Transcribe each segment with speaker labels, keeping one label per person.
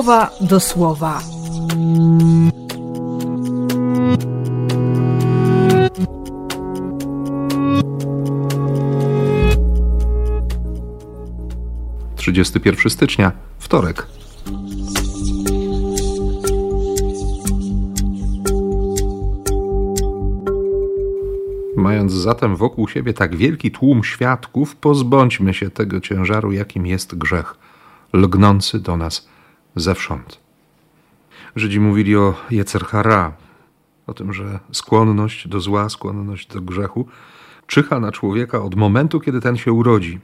Speaker 1: słowa do słowa.
Speaker 2: Trzydziesty pierwszy stycznia, wtorek. Mając zatem wokół siebie tak wielki tłum świadków, pozbądźmy się tego ciężaru, jakim jest grzech, lgnący do nas zewsząd. Żydzi mówili o Jecerhara, o tym, że skłonność do zła, skłonność do grzechu czyha na człowieka od momentu, kiedy ten się urodzi.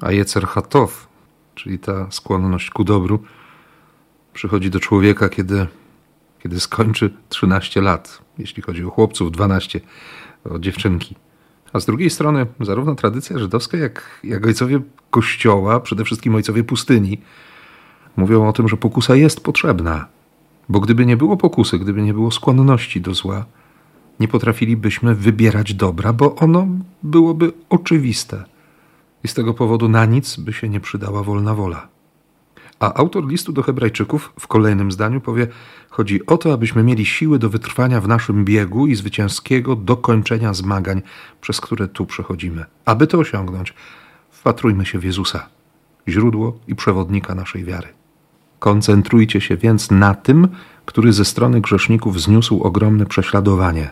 Speaker 2: A Jecerhatow, czyli ta skłonność ku dobru, przychodzi do człowieka, kiedy, kiedy skończy 13 lat, jeśli chodzi o chłopców, 12 o dziewczynki. A z drugiej strony, zarówno tradycja żydowska, jak, jak ojcowie kościoła, przede wszystkim ojcowie pustyni, mówią o tym, że pokusa jest potrzebna. Bo gdyby nie było pokusy, gdyby nie było skłonności do zła, nie potrafilibyśmy wybierać dobra, bo ono byłoby oczywiste. I z tego powodu na nic by się nie przydała wolna wola. A autor listu do Hebrajczyków w kolejnym zdaniu powie: Chodzi o to, abyśmy mieli siły do wytrwania w naszym biegu i zwycięskiego dokończenia zmagań, przez które tu przechodzimy. Aby to osiągnąć, wpatrujmy się w Jezusa, źródło i przewodnika naszej wiary. Koncentrujcie się więc na tym, który ze strony grzeszników zniósł ogromne prześladowanie,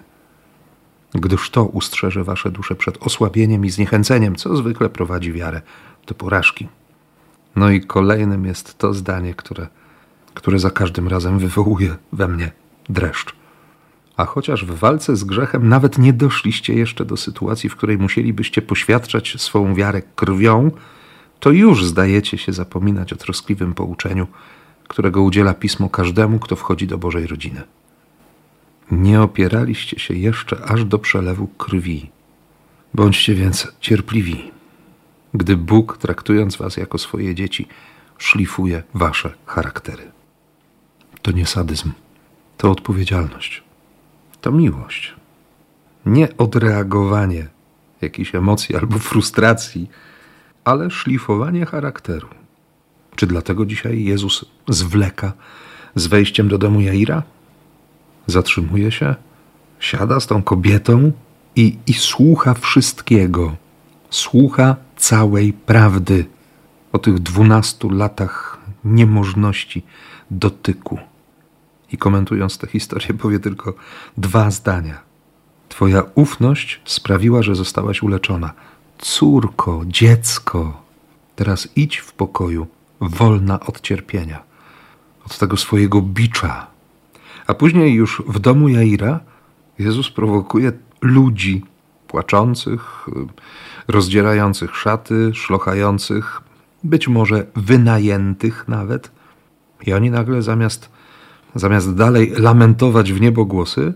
Speaker 2: gdyż to ustrzeże wasze dusze przed osłabieniem i zniechęceniem, co zwykle prowadzi wiarę do porażki. No i kolejnym jest to zdanie, które, które za każdym razem wywołuje we mnie dreszcz. A chociaż w walce z grzechem nawet nie doszliście jeszcze do sytuacji, w której musielibyście poświadczać swą wiarę krwią, to już zdajecie się zapominać o troskliwym pouczeniu, którego udziela pismo każdemu, kto wchodzi do Bożej rodziny. Nie opieraliście się jeszcze aż do przelewu krwi. Bądźcie więc cierpliwi gdy Bóg, traktując was jako swoje dzieci, szlifuje wasze charaktery. To nie sadyzm, to odpowiedzialność, to miłość. Nie odreagowanie jakiejś emocji albo frustracji, ale szlifowanie charakteru. Czy dlatego dzisiaj Jezus zwleka z wejściem do domu Jaira? Zatrzymuje się, siada z tą kobietą i, i słucha wszystkiego. Słucha całej prawdy o tych dwunastu latach niemożności dotyku. I komentując tę historię, powie tylko dwa zdania. Twoja ufność sprawiła, że zostałaś uleczona. Córko, dziecko, teraz idź w pokoju, wolna od cierpienia, od tego swojego bicza. A później już w domu Jaira Jezus prowokuje ludzi płaczących, rozdzierających szaty, szlochających, być może wynajętych nawet. I oni nagle zamiast, zamiast dalej lamentować w niebo głosy,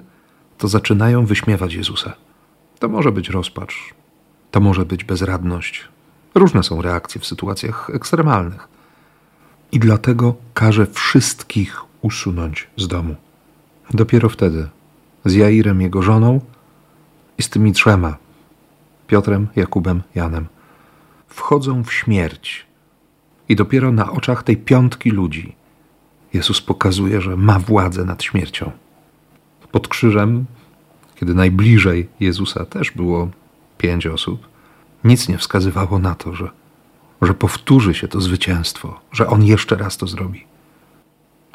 Speaker 2: to zaczynają wyśmiewać Jezusa. To może być rozpacz, to może być bezradność. Różne są reakcje w sytuacjach ekstremalnych. I dlatego każe wszystkich usunąć z domu. Dopiero wtedy z Jairem, jego żoną i z tymi trzema Piotrem, Jakubem, Janem, wchodzą w śmierć. I dopiero na oczach tej piątki ludzi Jezus pokazuje, że ma władzę nad śmiercią. Pod krzyżem, kiedy najbliżej Jezusa też było pięć osób, nic nie wskazywało na to, że, że powtórzy się to zwycięstwo, że On jeszcze raz to zrobi.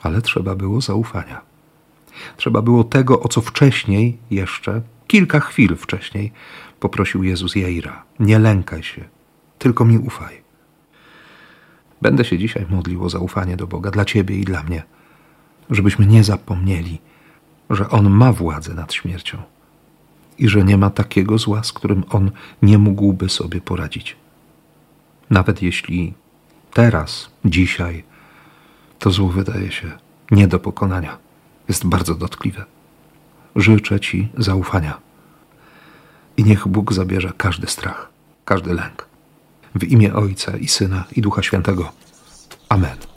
Speaker 2: Ale trzeba było zaufania. Trzeba było tego, o co wcześniej jeszcze, kilka chwil wcześniej, poprosił Jezus Jaira. Nie lękaj się, tylko mi ufaj. Będę się dzisiaj modlił o zaufanie do Boga dla Ciebie i dla mnie, żebyśmy nie zapomnieli, że On ma władzę nad śmiercią i że nie ma takiego zła, z którym On nie mógłby sobie poradzić. Nawet jeśli teraz, dzisiaj, to zło wydaje się nie do pokonania, jest bardzo dotkliwe. Życzę Ci zaufania i niech Bóg zabierze każdy strach, każdy lęk. W imię Ojca i Syna i Ducha Świętego. Amen.